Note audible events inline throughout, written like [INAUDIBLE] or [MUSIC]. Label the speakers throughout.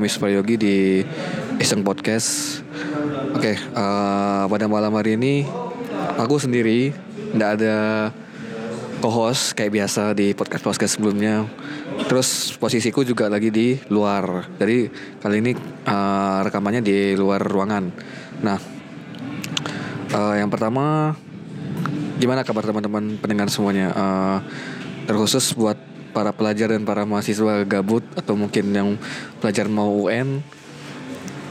Speaker 1: dengan aku Hadramis Prayogi di Iseng Podcast. Oke, uh, pada malam hari ini aku sendiri, tidak ada co-host kayak biasa di podcast podcast sebelumnya. Terus posisiku juga lagi di luar. Jadi kali ini uh, rekamannya di luar ruangan. Nah, uh, yang pertama gimana kabar teman-teman pendengar semuanya? Uh, terkhusus buat para pelajar dan para mahasiswa gabut atau mungkin yang pelajar mau UN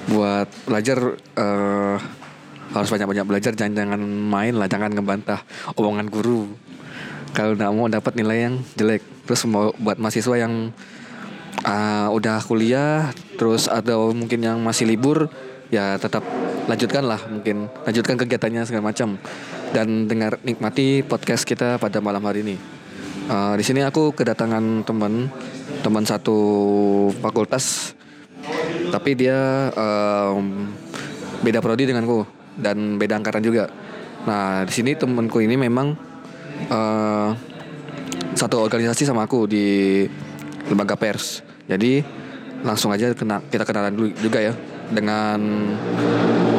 Speaker 1: buat pelajar uh, harus banyak-banyak belajar jangan-jangan main lah jangan ngebantah omongan guru. Kalau nggak mau dapat nilai yang jelek. Terus mau buat mahasiswa yang uh, udah kuliah terus atau mungkin yang masih libur ya tetap lanjutkan lah mungkin lanjutkan kegiatannya segala macam. Dan dengar nikmati podcast kita pada malam hari ini. Uh, di sini aku kedatangan teman teman satu fakultas, tapi dia um, beda prodi denganku dan beda angkatan juga. Nah di sini temanku ini memang uh, satu organisasi sama aku di lembaga pers. Jadi langsung aja kena kita kenalan dulu juga ya dengan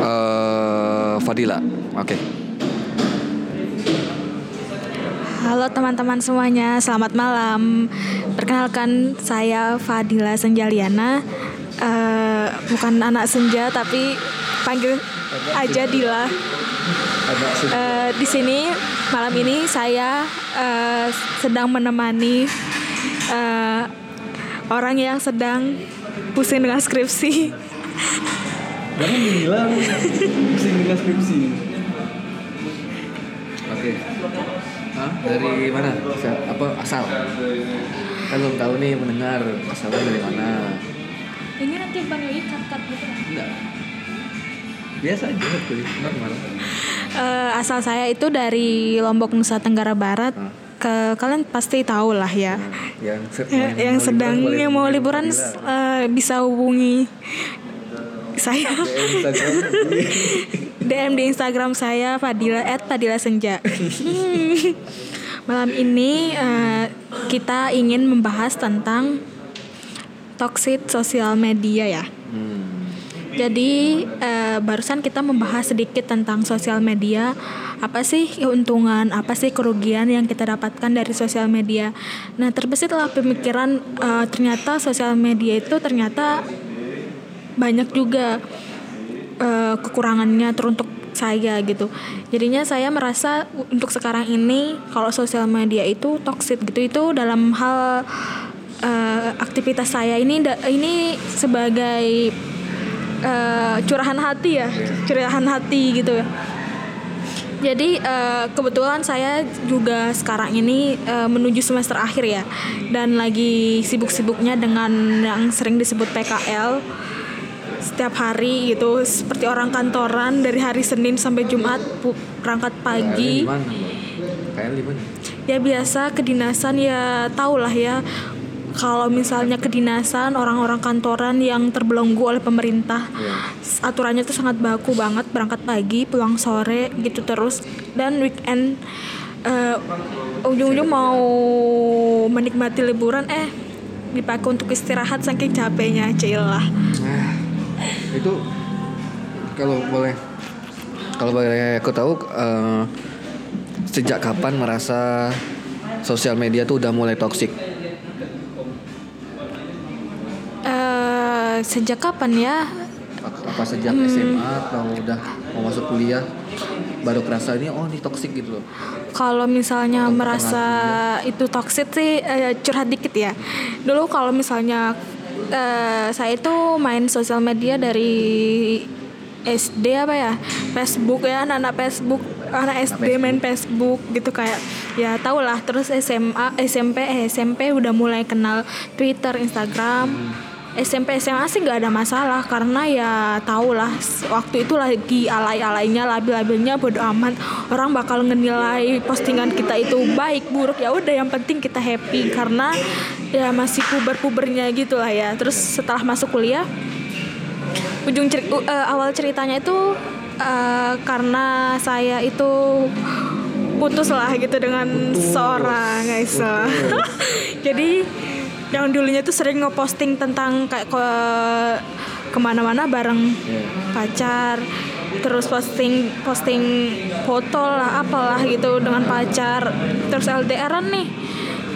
Speaker 1: uh, Fadila. Oke. Okay.
Speaker 2: Halo teman-teman semuanya, selamat malam. Perkenalkan saya Fadila Senjaliana. Uh, bukan anak senja tapi panggil aja Dila. Uh, di sini malam ini saya uh, sedang menemani uh, orang yang sedang pusing dengan skripsi.
Speaker 1: Jangan bilang [LAUGHS] pusing dengan skripsi. Oke. Okay. Hah? Dari mana? Apa asal? Kan belum tahu nih mendengar asalnya dari mana.
Speaker 2: Ini nanti Bang Yoi cut-cut gitu kan?
Speaker 1: Enggak. Biasa aja tuh, normal.
Speaker 2: Uh, asal saya itu dari Lombok Nusa Tenggara Barat. Hmm. Ke kalian pasti tahu lah ya.
Speaker 1: Yang,
Speaker 2: ya, yang mau sedang liburan, yang mau liburan uh, bisa hubungi saya. [LAUGHS] DM di Instagram saya Fadila at Fadila Senja. Malam ini uh, kita ingin membahas tentang toxic sosial media ya. Hmm. Jadi uh, barusan kita membahas sedikit tentang sosial media. Apa sih keuntungan, apa sih kerugian yang kita dapatkan dari sosial media. Nah terbesitlah pemikiran uh, ternyata sosial media itu ternyata banyak juga uh, kekurangannya teruntuk saya gitu. Jadinya saya merasa untuk sekarang ini kalau sosial media itu toxic gitu itu dalam hal uh, aktivitas saya ini ini sebagai uh, curahan hati ya curahan hati gitu. Jadi uh, kebetulan saya juga sekarang ini uh, menuju semester akhir ya dan lagi sibuk-sibuknya dengan yang sering disebut PKL setiap hari gitu seperti orang kantoran dari hari Senin sampai Jumat berangkat pagi. Ya biasa kedinasan ya tau lah ya. Kalau misalnya kedinasan orang-orang kantoran yang terbelenggu oleh pemerintah yeah. aturannya itu sangat baku banget berangkat pagi pulang sore gitu terus. Dan weekend uh, ujung-ujung mau menikmati liburan eh dipakai untuk istirahat saking capeknya cilah
Speaker 1: itu kalau boleh kalau boleh aku tahu uh, sejak kapan merasa sosial media tuh udah mulai toksik?
Speaker 2: Uh, sejak kapan ya?
Speaker 1: Apa sejak hmm. SMA atau udah mau masuk kuliah baru kerasa ini oh ini toksik gitu loh?
Speaker 2: Kalau misalnya atau merasa itu toksik sih uh, curhat dikit ya. Dulu kalau misalnya uh, saya itu main sosial media dari SD apa ya? Facebook ya anak-anak Facebook anak SD main Facebook gitu kayak ya tau lah terus SMA SMP eh, SMP udah mulai kenal Twitter Instagram. Hmm SMP SMA sih nggak ada masalah karena ya tau lah waktu itu lagi alay-alaynya labil-labilnya bodo amat. Orang bakal ngenilai postingan kita itu baik buruk ya udah yang penting kita happy karena ya masih puber-pubernya gitu lah ya. Terus setelah masuk kuliah ujung cer uh, awal ceritanya itu uh, karena saya itu putus lah gitu dengan putus. seorang guys. [LAUGHS] Jadi jadi yang dulunya tuh sering ngeposting tentang kayak ke ke mana-mana
Speaker 1: bareng
Speaker 2: pacar terus posting posting foto lah apalah gitu dengan pacar terus LDRan nih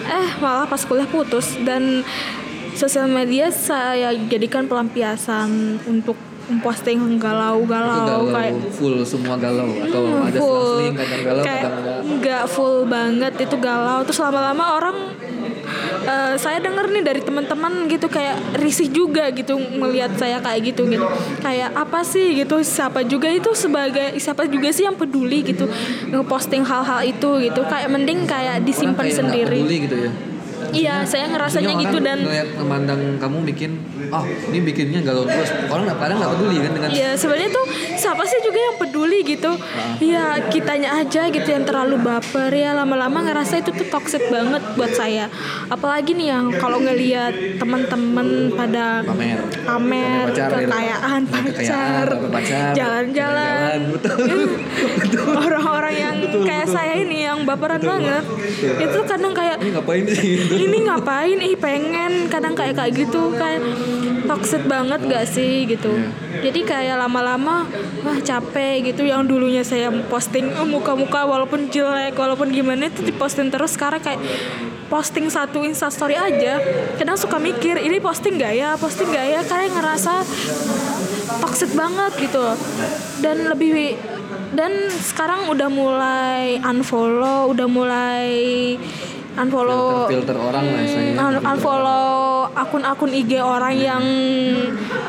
Speaker 2: eh malah pas kuliah putus dan sosial media saya jadikan pelampiasan untuk memposting
Speaker 1: Itu
Speaker 2: galau-galau
Speaker 1: galau
Speaker 2: kayak
Speaker 1: full semua galau atau
Speaker 2: Hmm,
Speaker 1: ada
Speaker 2: full.
Speaker 1: selang kadang galau
Speaker 2: kayak
Speaker 1: kadang enggak.
Speaker 2: nggak full banget itu galau terus lama-lama orang eh, saya denger nih dari teman-teman gitu kayak risih juga gitu melihat saya kayak gitu gitu. Kayak apa sih gitu siapa juga itu sebagai siapa juga sih yang peduli gitu ngeposting hal-hal itu gitu. Kayak mending kayak disimpan
Speaker 1: kayak
Speaker 2: sendiri.
Speaker 1: peduli gitu ya
Speaker 2: iya saya ngerasanya gitu dan
Speaker 1: ngeliat memandang kamu bikin ah ini bikinnya galau terus orang nggak kadang nggak peduli kan dengan
Speaker 2: Iya sebenarnya tuh siapa sih juga yang peduli gitu? Iya kitanya aja gitu yang terlalu baper. Ya lama-lama ngerasa itu tuh toxic banget buat saya. Apalagi nih yang kalau ngelihat teman-teman pada
Speaker 1: pamer.
Speaker 2: pamer
Speaker 1: Pacar, ya.
Speaker 2: kekayaan
Speaker 1: Nah,
Speaker 2: pacar jalan-jalan.
Speaker 1: betul.
Speaker 2: orang-orang yang kayak saya ini yang baperan banget itu kadang kayak
Speaker 1: ini ngapain sih? gitu.
Speaker 2: Ini ngapain? Ih pengen. Kadang kayak kayak gitu kayak toxic banget gak sih gitu. Jadi kayak lama-lama wah capek gitu. Yang dulunya saya posting eh, muka-muka walaupun jelek walaupun gimana itu diposting terus. Sekarang kayak posting satu instastory aja kadang suka mikir ini posting gak ya? Posting gak ya? Kayak ngerasa toxic banget gitu. Dan lebih dan sekarang udah mulai unfollow udah mulai unfollow
Speaker 1: filter orang lah istilahnya
Speaker 2: un- unfollow akun-akun IG orang yang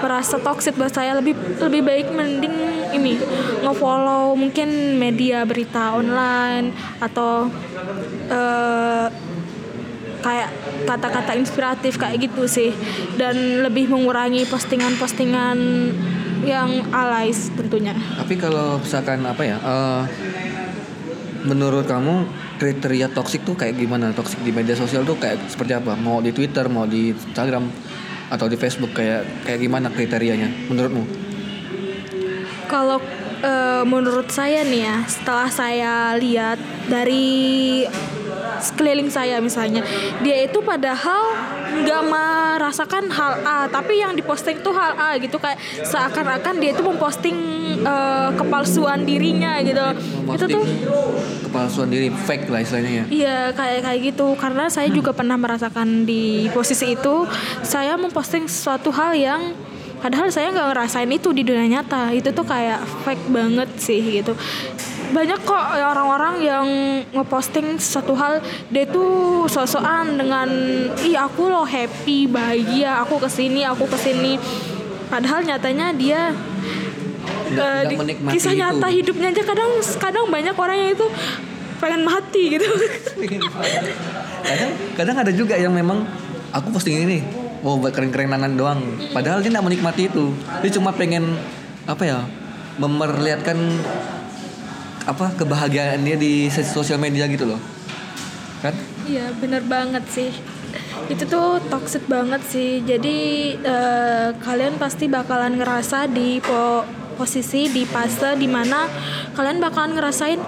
Speaker 2: merasa toxic buat saya lebih lebih baik mending ini ngefollow mungkin media berita online atau eh, kayak kata-kata inspiratif kayak gitu sih. Dan lebih mengurangi postingan-postingan yang alay tentunya.
Speaker 1: tapi kalau misalkan apa ya eh, menurut kamu kriteria toksik tuh kayak gimana? Toksik di media sosial tuh kayak seperti apa? Mau di Twitter mau di Instagram atau di Facebook kayak kayak gimana kriterianya menurutmu?
Speaker 2: Kalau eh, menurut saya nih ya, setelah saya lihat dari sekeliling saya misalnya, dia itu padahal nggak merasakan hal A, tapi yang diposting tuh hal A gitu kayak seakan-akan dia itu memposting eh, kepalsuan dirinya gitu. Itu tuh
Speaker 1: kepalsuan diri fake lah istilahnya ya.
Speaker 2: Iya kayak kayak gitu. Karena saya juga pernah merasakan di posisi itu saya memposting suatu hal yang padahal saya nggak ngerasain itu di dunia nyata. Itu tuh kayak fake banget sih gitu banyak kok orang-orang yang ngeposting suatu hal dia tuh sosokan dengan ih aku loh happy bahagia aku ke sini aku ke sini padahal nyatanya dia
Speaker 1: Tidak-
Speaker 2: eh,
Speaker 1: tidak menikmati
Speaker 2: kisah
Speaker 1: itu.
Speaker 2: nyata hidupnya aja kadang kadang banyak orang yang itu pengen mati gitu.
Speaker 1: Kadang kadang ada juga yang memang aku posting ini mau buat keren-kerenan doang. Padahal dia nggak menikmati itu. Dia cuma pengen apa ya memperlihatkan apa kebahagiaan dia di sosial media gitu loh. Kan?
Speaker 2: Iya bener banget sih. Itu tuh toxic banget sih. Jadi eh, kalian pasti bakalan ngerasa di po- posisi di fase di mana kalian bakalan ngerasain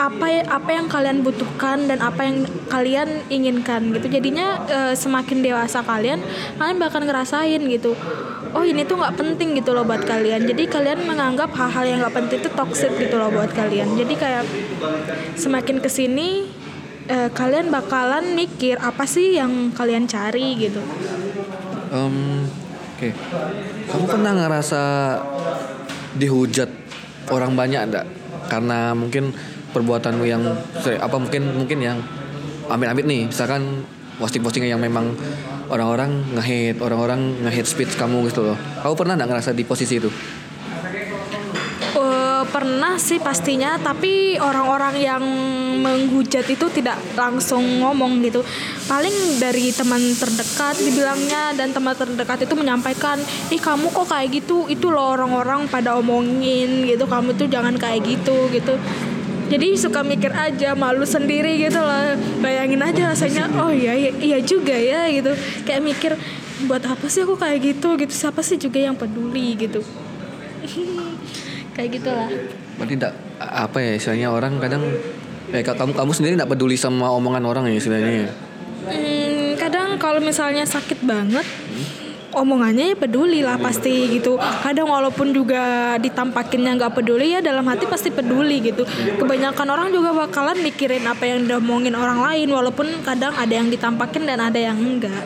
Speaker 2: apa ya- apa yang kalian butuhkan dan apa yang kalian inginkan gitu. Jadinya eh, semakin dewasa kalian kalian bakal ngerasain gitu oh ini tuh nggak penting gitu loh buat kalian. Jadi kalian menganggap hal-hal yang nggak penting itu toxic gitu loh buat kalian. Jadi kayak semakin ke sini eh, kalian bakalan mikir apa sih yang kalian cari gitu.
Speaker 1: Em, oke. Kamu pernah ngerasa dihujat orang banyak enggak karena mungkin perbuatanmu yang sorry, apa mungkin mungkin yang amit-amit nih. Misalkan posting-postingan yang memang orang-orang nge-hate orang-orang nge-hate speech kamu gitu loh. Kamu pernah nggak ngerasa di posisi itu?
Speaker 2: Eh, pernah sih pastinya tapi orang-orang yang menghujat itu tidak langsung ngomong gitu. Paling dari teman terdekat dibilangnya dan teman terdekat itu menyampaikan ih kamu kok kayak gitu? Itu loh orang-orang pada omongin gitu kamu tuh jangan kayak gitu gitu jadi suka mikir aja malu sendiri gitu loh. Bayangin aja rasanya oh iya iya, iya juga ya gitu. Kayak mikir buat apa sih aku kayak gitu? Gitu. Siapa sih juga yang peduli gitu. [LAUGHS] Kayak gitulah.
Speaker 1: Berarti tidak apa ya istilahnya orang kadang eh kamu kamu sendiri nggak peduli sama omongan orang ya istilahnya ya?
Speaker 2: Hmm, kadang kalau misalnya sakit banget omongannya ya peduli lah pasti gitu. Kadang walaupun juga ditampakinnya nggak peduli ya dalam hati pasti peduli gitu. Kebanyakan orang juga bakalan mikirin apa yang diomongin orang lain walaupun kadang ada yang ditampakin dan ada yang enggak.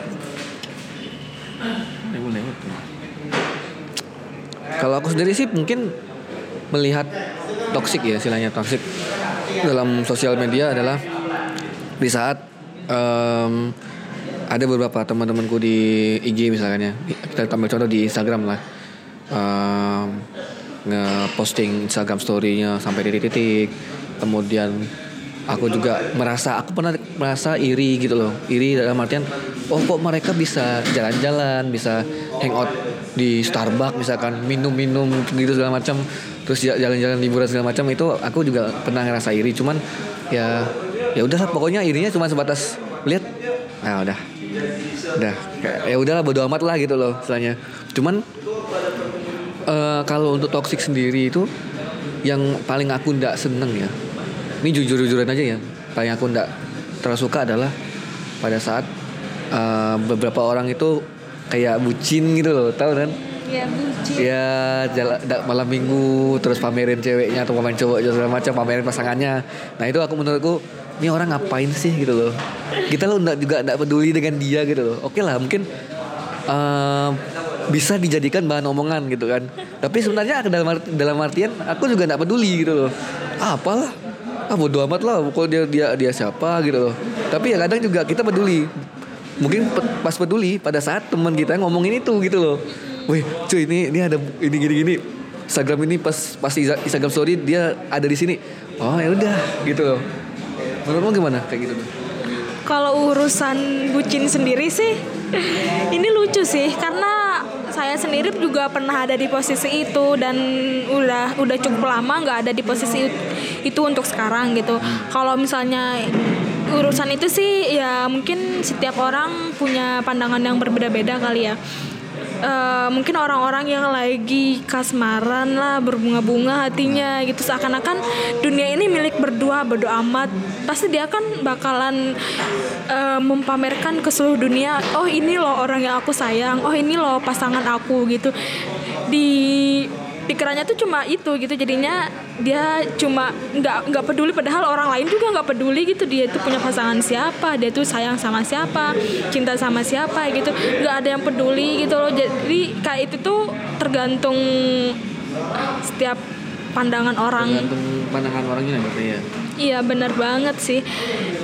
Speaker 1: Kalau aku sendiri sih mungkin melihat toksik ya istilahnya toksik dalam sosial media adalah di saat em, ada beberapa teman-temanku di IG misalnya kita ambil contoh di Instagram lah. Em, nge-posting Instagram story-nya sampai titik-titik. Kemudian aku juga merasa aku pernah merasa iri gitu loh. Iri dalam artian oh kok mereka bisa jalan-jalan bisa hangout di Starbucks misalkan minum-minum gitu segala macam terus ja- jalan-jalan liburan segala macam itu aku juga pernah ngerasa iri. Cuman ya ya udah pokoknya irinya cuma sebatas lihat. Nah udah udah ya udahlah bodo amat lah gitu loh istilahnya. Cuman eh, kalau untuk toxic sendiri itu yang paling aku ndak seneng ya. Ini jujur-jujuran aja ya paling aku ndak terlalu suka adalah pada saat eh, beberapa orang itu kayak bucin gitu loh tahu kan?
Speaker 2: Ya bucin.
Speaker 1: Ya jala- malam minggu terus pamerin ceweknya atau pamerin cowok segala macam pamerin pasangannya. Nah itu aku menurutku ini orang ngapain sih? gitu loh. Kita lo nggak juga nggak peduli dengan dia gitu loh. Oke lah mungkin eh, bisa dijadikan bahan omongan gitu kan. Tapi sebenarnya dalam art- dalam artian aku juga nggak peduli gitu loh. Ah, apalah ah bodo amat lah pokoknya dia dia dia siapa? gitu loh. Tapi ya kadang juga kita peduli. Mungkin pe- pas peduli pada saat teman kita ngomongin itu gitu loh. Wih, cuy ini ini ada ini gini gini. Instagram ini pas pas Instagram story dia ada di sini. Oh ya udah gitu loh. Menurutmu gimana kayak gitu?
Speaker 2: Kalau urusan bucin sendiri sih [LAUGHS] ini lucu sih karena saya sendiri juga pernah ada di posisi itu dan udah udah cukup lama nggak ada di posisi itu untuk sekarang gitu. Kalau misalnya urusan itu sih ya mungkin setiap orang punya pandangan yang berbeda-beda kali ya. Eh, mungkin orang-orang yang lagi kasmaran lah berbunga-bunga hatinya gitu seakan-akan dunia ini milik berdua bodo amat pasti dia kan bakalan eh, memamerkan ke seluruh dunia oh ini loh orang yang aku sayang oh ini loh pasangan aku gitu. Di pikirannya tuh cuma itu gitu jadinya dia cuma nggak nggak peduli padahal orang lain juga nggak peduli gitu dia tuh punya pasangan siapa dia tuh sayang sama siapa cinta sama siapa gitu. Nggak ada yang peduli gitu loh. Jadi kayak itu tuh tergantung setiap pandangan orang.
Speaker 1: Tergantung pandangan orangnya berarti ya.
Speaker 2: Iya bener banget sih.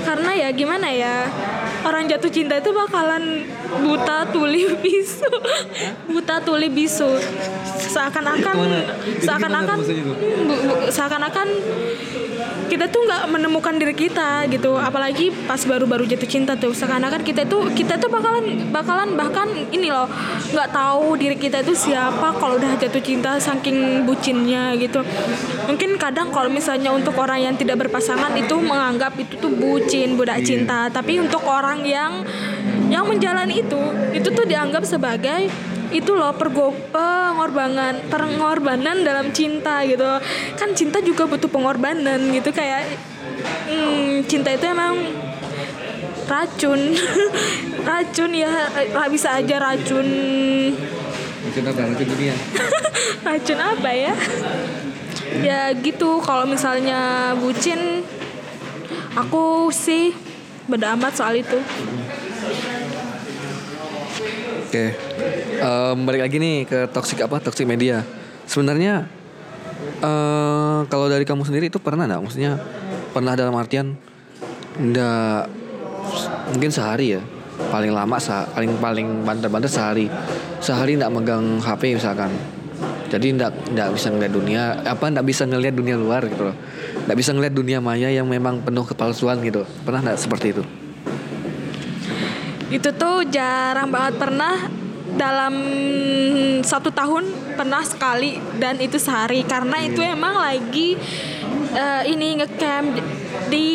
Speaker 2: Karena ya gimana ya Orang jatuh cinta itu bakalan buta tuli bisu. Buta tuli bisu. Seakan-akan Seakan-akan Seakan-akan kita tuh nggak menemukan diri kita gitu. Apalagi pas baru-baru jatuh cinta tuh. Seakan-akan kita tuh kita tuh bakalan bakalan bahkan ini loh nggak tahu diri kita itu siapa kalau udah jatuh cinta saking bucinnya gitu. Mungkin kadang kalau misalnya untuk orang yang tidak berpasangan itu menganggap itu tuh bucin budak cinta. Tapi untuk orang yang yang menjalani itu itu tuh dianggap sebagai itu loh pergo pengorbanan pengorbanan dalam cinta gitu kan cinta juga butuh pengorbanan gitu kayak hmm, cinta itu emang racun [LAUGHS] racun ya eh, bisa aja racun
Speaker 1: Mungkin apa? Mungkin dunia. [LAUGHS]
Speaker 2: racun apa ya ya gitu kalau misalnya bucin aku sih beda amat soal itu
Speaker 1: Oke. Em, balik lagi nih ke toxic apa? Toxic media. Sebenarnya eh kalau dari kamu sendiri itu pernah nggak? Maksudnya pernah dalam artian nggak mungkin sehari ya paling lama sa- paling paling banter-banter sehari sehari nggak megang HP misalkan jadi nggak nggak bisa ngeliat dunia apa nggak bisa ngeliat dunia luar gitu loh nggak bisa ngeliat dunia maya yang memang penuh kepalsuan gitu. Pernah nggak seperti itu?
Speaker 2: Itu tuh jarang banget pernah. Dalam satu tahun pernah sekali dan itu sehari. Karena itu emang lagi eh, ini ngecamp di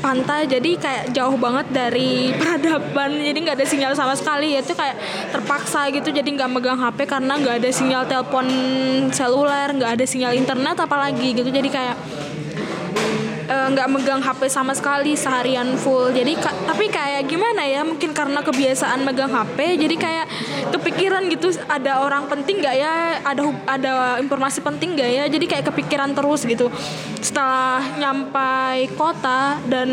Speaker 2: pantai. Jadi kayak jauh banget dari [LAUGHS] peradaban. Jadi nggak ada sinyal sama sekali. Ya itu kayak terpaksa gitu. Jadi nggak megang HP karena nggak ada sinyal telepon seluler nggak ada sinyal internet apalagi gitu. Jadi kayak nggak megang HP sama sekali seharian full. Jadi ka- tapi kayak gimana ya mungkin karena kebiasaan megang HP jadi kayak kepikiran gitu ada orang penting nggak ya? Ada ada informasi penting nggak ya? Jadi kayak kepikiran terus gitu. Setelah nyampai kota dan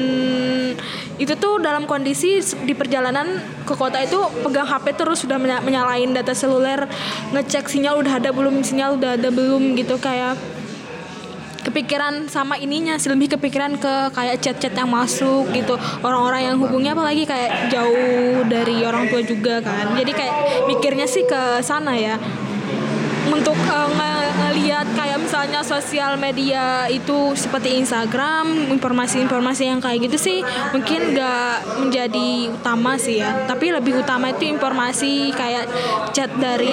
Speaker 2: itu tuh dalam kondisi di perjalanan ke kota itu pegang HP terus sudah menya- menyalain data seluler ngecek sinyal udah ada belum sinyal udah ada belum gitu kayak kepikiran sama ininya sih lebih kepikiran ke kayak chat-chat yang masuk gitu. Orang-orang yang hubungnya apalagi kayak jauh dari orang tua juga kan. Jadi kayak mikirnya sih ke sana ya. Untuk nge- ngelihat kayak misalnya sosial media itu seperti Instagram informasi-informasi yang kayak gitu sih mungkin nggak menjadi utama sih ya tapi lebih utama itu informasi kayak chat dari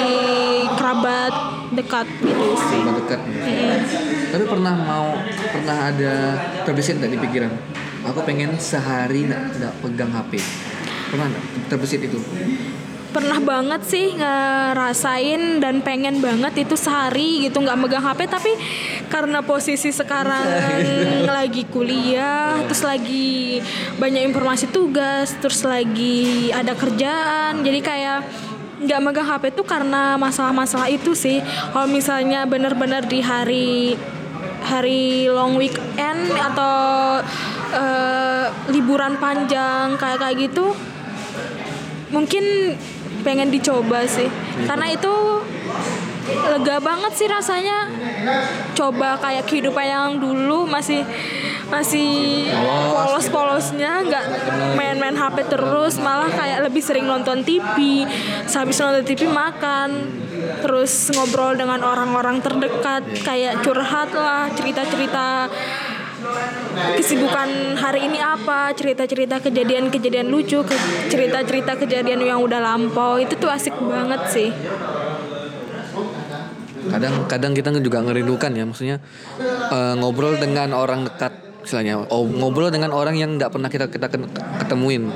Speaker 2: kerabat dekat gitu sih
Speaker 1: Sama dekat. Tapi pernah mau pernah ada terbesit nggak di pikiran? Aku pengen sehari nggak nggak pegang HP. Pernah nggak terbesit itu?
Speaker 2: Pernah banget sih ngerasain dan pengen banget itu sehari gitu nggak megang HP tapi karena posisi sekarang [LAUGHS] lagi kuliah terus lagi banyak informasi tugas terus lagi ada kerjaan jadi kayak nggak megang HP tuh karena masalah-masalah itu sih. Kalau misalnya bener-bener di hari hari long weekend atau eh, liburan panjang kayak kayak gitu mungkin pengen dicoba sih. Karena itu lega banget sih rasanya. Coba kayak kehidupan yang dulu masih masih
Speaker 1: Polos,
Speaker 2: polos-polosnya nggak main-main HP terus malah kayak lebih sering nonton TV sehabis nonton TV makan terus ngobrol dengan orang-orang terdekat kayak curhat lah cerita-cerita kesibukan hari ini apa? Cerita-cerita kejadian-kejadian lucu cerita-cerita kejadian yang udah lampau. Itu tuh asik banget sih.
Speaker 1: Kadang kadang kita juga ngerindukan ya maksudnya eh, ngobrol dengan orang dekat misalnya oh, ngobrol dengan orang yang nggak pernah kita kita ketemuin.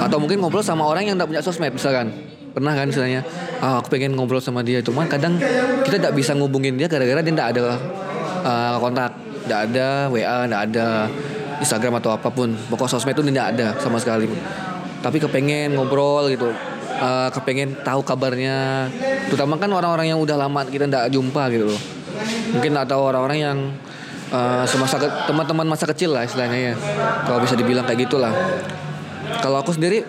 Speaker 1: Atau mungkin ngobrol sama orang yang nggak punya sosmed misalkan. Pernah kan misalnya ah aku pengen ngobrol sama dia. Cuma kadang kita nggak bisa ngubungin dia gara-gara dia nggak ada eh, kontak nggak ada WA nggak ada Instagram atau apa pun. Pokok sosmed itu nggak ada sama sekali. Tapi kepengen ngobrol gitu. Eh, kepengen tahu kabarnya. Terutama kan orang-orang yang udah lama kita nggak jumpa gitu loh. Mungkin atau orang-orang yang eh, semasa teman-teman masa kecil lah istilahnya ya. Kalau bisa dibilang kayak gitulah. Kalau aku sendiri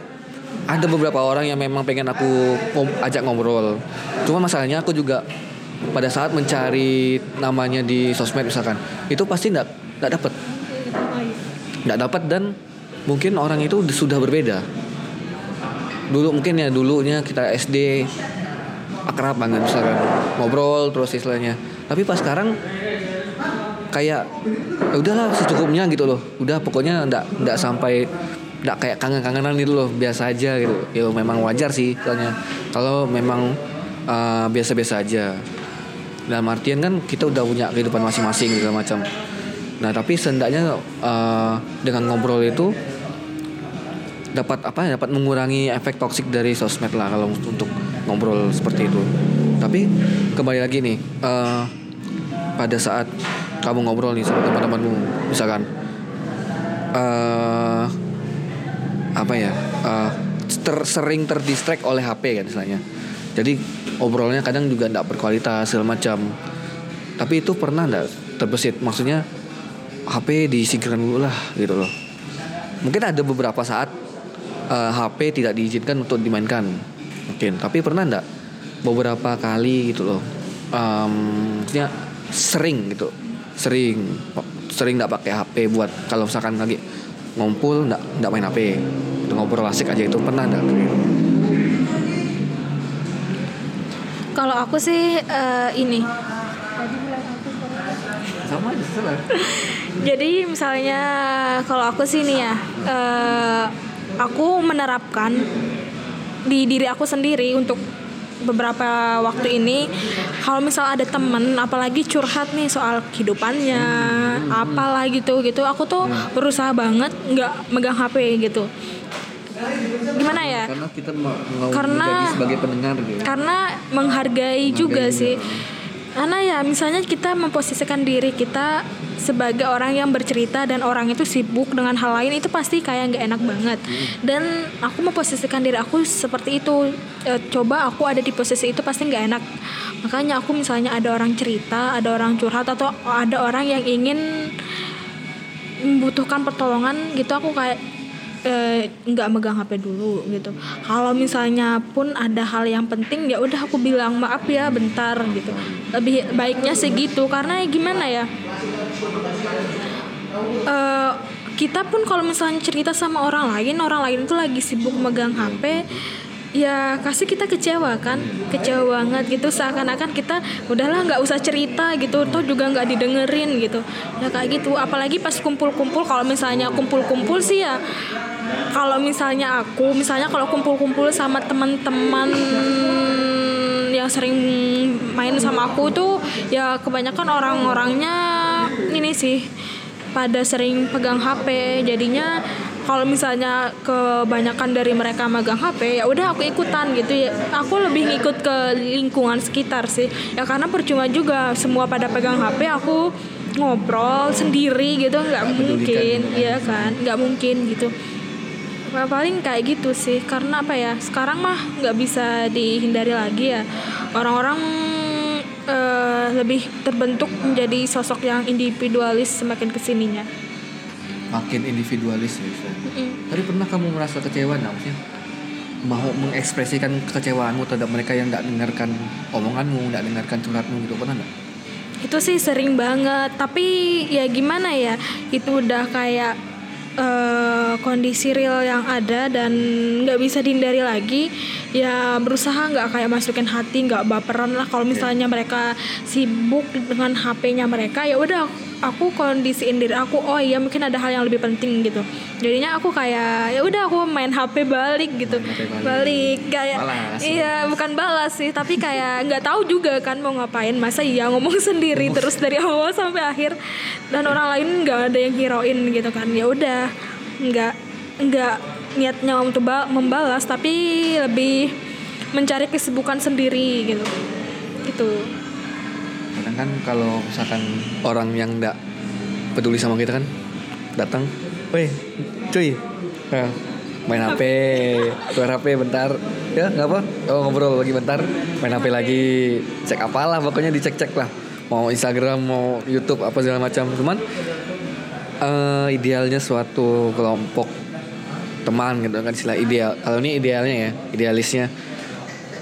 Speaker 1: ada beberapa orang yang memang pengen aku ajak ngobrol. Cuma masalahnya aku juga pada saat mencari namanya di sosmed misalkan itu pasti nggak nggak dapet. Nggak dapat dan mungkin orang itu sudah berbeda. Dulu mungkin ya dulunya kita SD akrab banget misalkan ngobrol terus istilahnya. Tapi pas sekarang kayak ya udahlah secukupnya gitu loh. Udah pokoknya ndak ndak sampai ndak kayak kangen-kangenan gitu loh biasa aja gitu. Ya memang wajar sih soalnya. Kalau memang uh, biasa-biasa aja dalam artian kan kita udah punya kehidupan masing-masing segala macam. Nah tapi seenggaknya uh, dengan ngobrol itu dapat apa ya dapat mengurangi efek toksik dari sosmed lah kalau untuk ngobrol seperti itu. Tapi kembali lagi nih eh, pada saat kamu ngobrol nih sama teman-temanmu misalkan eh apa ya eh, ter- sering terdistract oleh HP kan misalnya jadi obrolnya kadang juga tidak berkualitas segala macam. Tapi itu pernah nggak terbesit? Maksudnya HP disingkirkan dulu lah gitu loh. Mungkin ada beberapa saat eh, HP tidak diizinkan untuk dimainkan. Mungkin. Tapi pernah nggak? Beberapa kali gitu loh. Em, maksudnya sering gitu. Sering. Sering nggak pakai HP buat kalau misalkan lagi ngumpul nggak nggak main HP ngobrol asik aja itu pernah nggak
Speaker 2: kalau aku sih eh, ini.
Speaker 1: Sama aja salah [LAUGHS]
Speaker 2: Jadi misalnya kalau aku sih nih ya, eh, aku menerapkan di diri aku sendiri untuk beberapa waktu ini kalau misal ada temen apalagi curhat nih soal kehidupannya apalah gitu gitu aku tuh berusaha banget nggak megang HP gitu gimana ya?
Speaker 1: Karena kita mau,
Speaker 2: Karena-
Speaker 1: sebagai pendengar gitu.
Speaker 2: karena menghargai juga
Speaker 1: Menghargai
Speaker 2: sih. karena ya misalnya kita memposisikan diri kita sebagai orang yang bercerita dan orang itu sibuk dengan hal lain itu pasti kayak nggak enak banget. Dan aku memposisikan diri aku seperti itu. E, coba aku ada di posisi itu pasti nggak enak. Makanya aku misalnya ada orang cerita ada orang curhat atau ada orang yang ingin membutuhkan pertolongan gitu aku kayak eh, nggak megang HP dulu gitu. Kalau misalnya pun ada hal yang penting ya udah aku bilang maaf ya bentar gitu. Lebih baiknya segitu karena gimana ya? Eh, kita pun kalau misalnya cerita sama orang lain, orang lain itu lagi sibuk megang HP, ya kasih kita kecewa kan, kecewa banget gitu. Seakan-akan kita udahlah nggak usah cerita gitu, toh juga nggak didengerin gitu. Ya kayak gitu. Apalagi pas kumpul-kumpul, kalau misalnya kumpul-kumpul sih ya, kalau misalnya aku, misalnya kalau kumpul-kumpul sama teman-teman yang sering main sama aku tuh ya kebanyakan orang-orangnya ini sih pada sering pegang HP jadinya kalau misalnya kebanyakan dari mereka megang HP ya udah aku ikutan gitu ya. Aku lebih ngikut ke lingkungan sekitar sih. Ya karena percuma juga semua pada pegang HP aku ngobrol sendiri gitu. Nggak mungkin. ya kan nggak mungkin gitu Nah, paling kayak gitu sih. Karena apa ya? Sekarang mah nggak bisa dihindari lagi ya. Orang-orang eh, lebih terbentuk menjadi sosok yang individualis semakin ke sininya
Speaker 1: makin individualis ya Tapi pernah kamu merasa kecewa nggak maksudnya? Mau mengekspresikan kekecewaanmu terhadap mereka yang nggak dengarkan omonganmu, nggak dengarkan curhatmu gitu pernah nggak?
Speaker 2: itu sih sering banget. Tapi ya gimana ya? Itu udah kayak eh, kondisi real yang ada dan nggak bisa dihindari lagi ya berusaha nggak kayak masukin hati nggak baperan lah. Kalau misalnya mereka sibuk dengan HP-nya mereka ya udah aku kondisiin diri aku oh iya mungkin ada hal yang lebih penting gitu. Jadinya aku kayak ya udah aku main HP balik gitu.
Speaker 1: HP balik.
Speaker 2: balik kayak
Speaker 1: Balas.
Speaker 2: iya bukan balas sih tapi kayak nggak tahu juga kan mau ngapain. Masa iya ngomong [LAUGHS] sendiri terus dari awal sampai akhir dan orang lain nggak ada yang hirauin gitu kan. Ya udah nggak nggak niatnya untuk ba- membalas tapi lebih mencari kesibukan sendiri gitu. Gitu.
Speaker 1: Kadang kan kalau misalkan orang yang nggak peduli sama kita kan datang, weh cuy, eh, main HP, keluar HP bentar, ya nggak apa, oh ngobrol lagi bentar, main HP lagi, cek apalah pokoknya dicek-cek lah, mau Instagram, mau YouTube apa segala macam, cuman eh, idealnya suatu kelompok teman gitu kan istilah ideal. Kalau ini idealnya ya idealisnya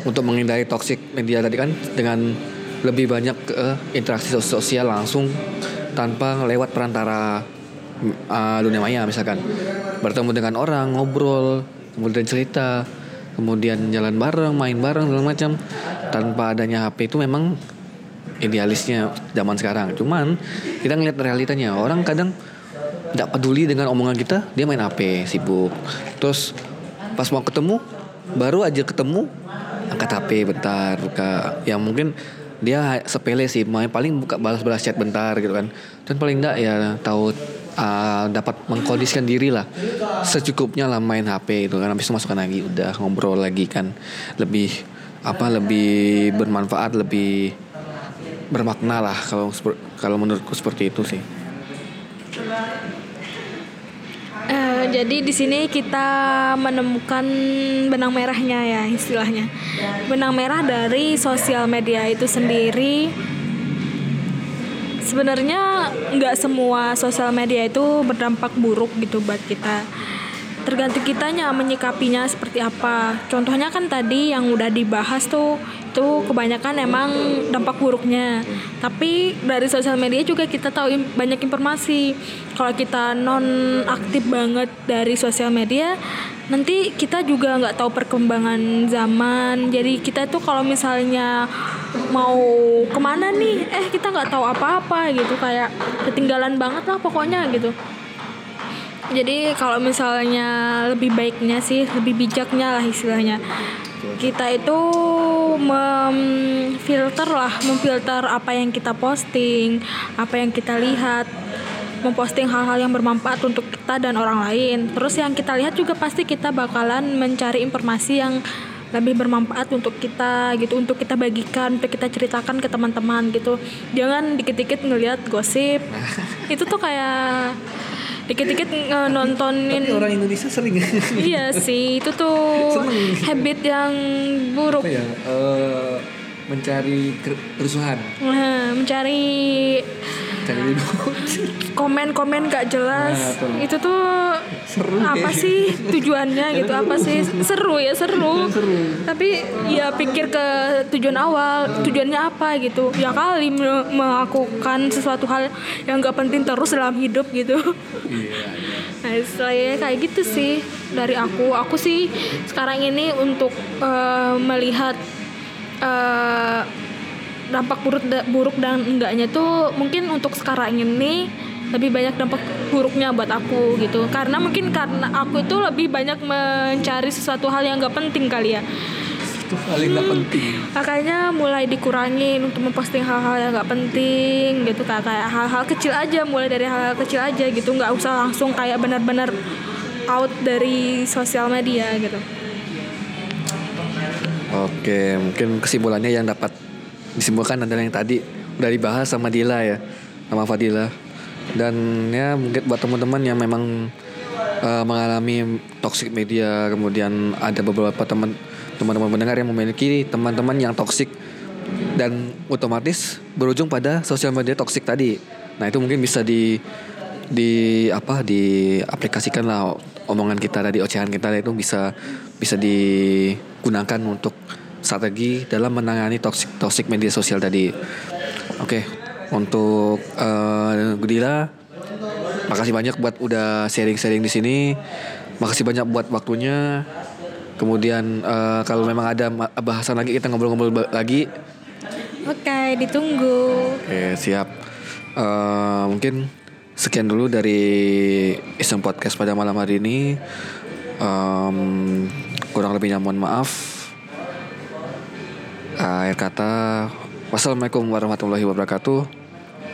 Speaker 1: untuk menghindari toxic media tadi kan dengan lebih banyak interaksi sos- sosial langsung tanpa lewat perantara uh, dunia maya misalkan. Bertemu dengan orang ngobrol kemudian cerita kemudian jalan bareng main bareng segala macam. Tanpa adanya HP itu memang idealisnya zaman sekarang. Cuman kita ngeliat realitanya. Orang kadang nggak peduli dengan omongan kita dia main HP sibuk. Terus pas mau ketemu baru aja ketemu angkat HP bentar buka. Yang mungkin dia sepele sih main paling buka balas-balas chat bentar gitu kan. Dan paling enggak ya tahu uh, dapat mengkondisikan diri lah. Secukupnya lah main HP itu kan habis itu masukkan lagi udah ngobrol lagi kan. Lebih apa lebih bermanfaat lebih bermakna lah kalau kalau menurutku seperti itu sih
Speaker 2: Eh, jadi di sini kita menemukan benang merahnya ya istilahnya. Benang merah dari sosial media itu sendiri. Sebenarnya nggak semua sosial media itu berdampak buruk gitu buat kita. Tergantung kitanya menyikapinya seperti apa. Contohnya kan tadi yang udah dibahas tuh itu kebanyakan emang dampak buruknya. Tapi dari sosial media juga kita tahu banyak informasi. Kalau kita non aktif banget dari sosial media, nanti kita juga nggak tahu perkembangan zaman. Jadi kita tuh kalau misalnya mau ke mana nih, eh kita nggak tahu apa-apa gitu kayak ketinggalan banget lah pokoknya gitu. Jadi kalau misalnya lebih baiknya sih, lebih bijaknya lah istilahnya. Kita itu memfilter lah, memfilter apa yang kita posting, apa yang kita lihat, memposting hal-hal yang bermanfaat untuk kita dan orang lain. Terus yang kita lihat juga pasti kita bakalan mencari informasi yang lebih bermanfaat untuk kita gitu untuk kita bagikan untuk kita ceritakan ke teman-teman gitu jangan dikit-dikit ngelihat gosip [LAUGHS] itu tuh kayak dikit-dikit eh, nontonin.
Speaker 1: Tapi orang Indonesia sering.
Speaker 2: Iya sih itu tuh [LAUGHS]
Speaker 1: Seneng.
Speaker 2: habit yang buruk.
Speaker 1: Apa ya eh, mencari ker- kerusuhan?
Speaker 2: Nah, mencari
Speaker 1: cari ribut.
Speaker 2: komen-komen gak jelas.
Speaker 1: Nah, tuh.
Speaker 2: itu tuh
Speaker 1: Seru
Speaker 2: apa
Speaker 1: ya.
Speaker 2: sih tujuannya gitu? Apa sih? Seru ya seru.
Speaker 1: Seru.
Speaker 2: tapi ya pikir ke tujuan awal tujuannya apa gitu? Ya kali me- melakukan sesuatu hal yang gak penting terus dalam hidup gitu.
Speaker 1: Iya.
Speaker 2: Nah istilahnya kayak gitu sih dari aku. Aku sih sekarang ini untuk eh, melihat eh, dampak buruk buruk dan enggaknya tuh mungkin untuk sekarang ini lebih banyak dampak buruknya buat aku gitu. Karena mungkin karena aku itu lebih banyak mencari sesuatu hal yang gak penting kali ya.
Speaker 1: Itu paling nggak penting.
Speaker 2: makanya mulai dikurangin untuk memposting hal-hal yang nggak penting gitu kayak hal-hal kecil aja mulai dari hal-hal kecil aja gitu. Nggak usah langsung kayak benar-benar out dari sosial media gitu
Speaker 1: Oke, mungkin kesimpulannya yang dapat disimpulkan adalah yang tadi udah dibahas sama Dila ya, sama Fadila. Dan ya mungkin buat teman-teman yang memang eh, mengalami toxic media, kemudian ada beberapa teman teman-teman mendengar yang memiliki teman-teman yang toxic dan otomatis berujung pada sosial media toxic tadi. Nah itu mungkin bisa di di apa diaplikasikan lah omongan kita tadi ocehan kita itu bisa bisa digunakan untuk strategi dalam menangani toxic toxic media sosial tadi. Oke, untuk eh Gudila, makasih banyak buat udah sharing-sharing di sini. Makasih banyak buat waktunya. Kemudian eh, kalau memang ada bahasan lagi kita ngobrol-ngobrol lagi.
Speaker 2: oke ditunggu
Speaker 1: Oke, siap. Eh, mungkin sekian dulu dari Iseng Podcast pada malam hari ini. Em, kurang lebihnya mohon maaf. Akhir kata, wassalamualaikum warahmatullahi wabarakatuh.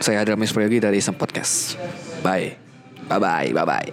Speaker 1: Saya Adramis Prayogi dari Iseng Podcast. Bye. Bye bye. Bye bye.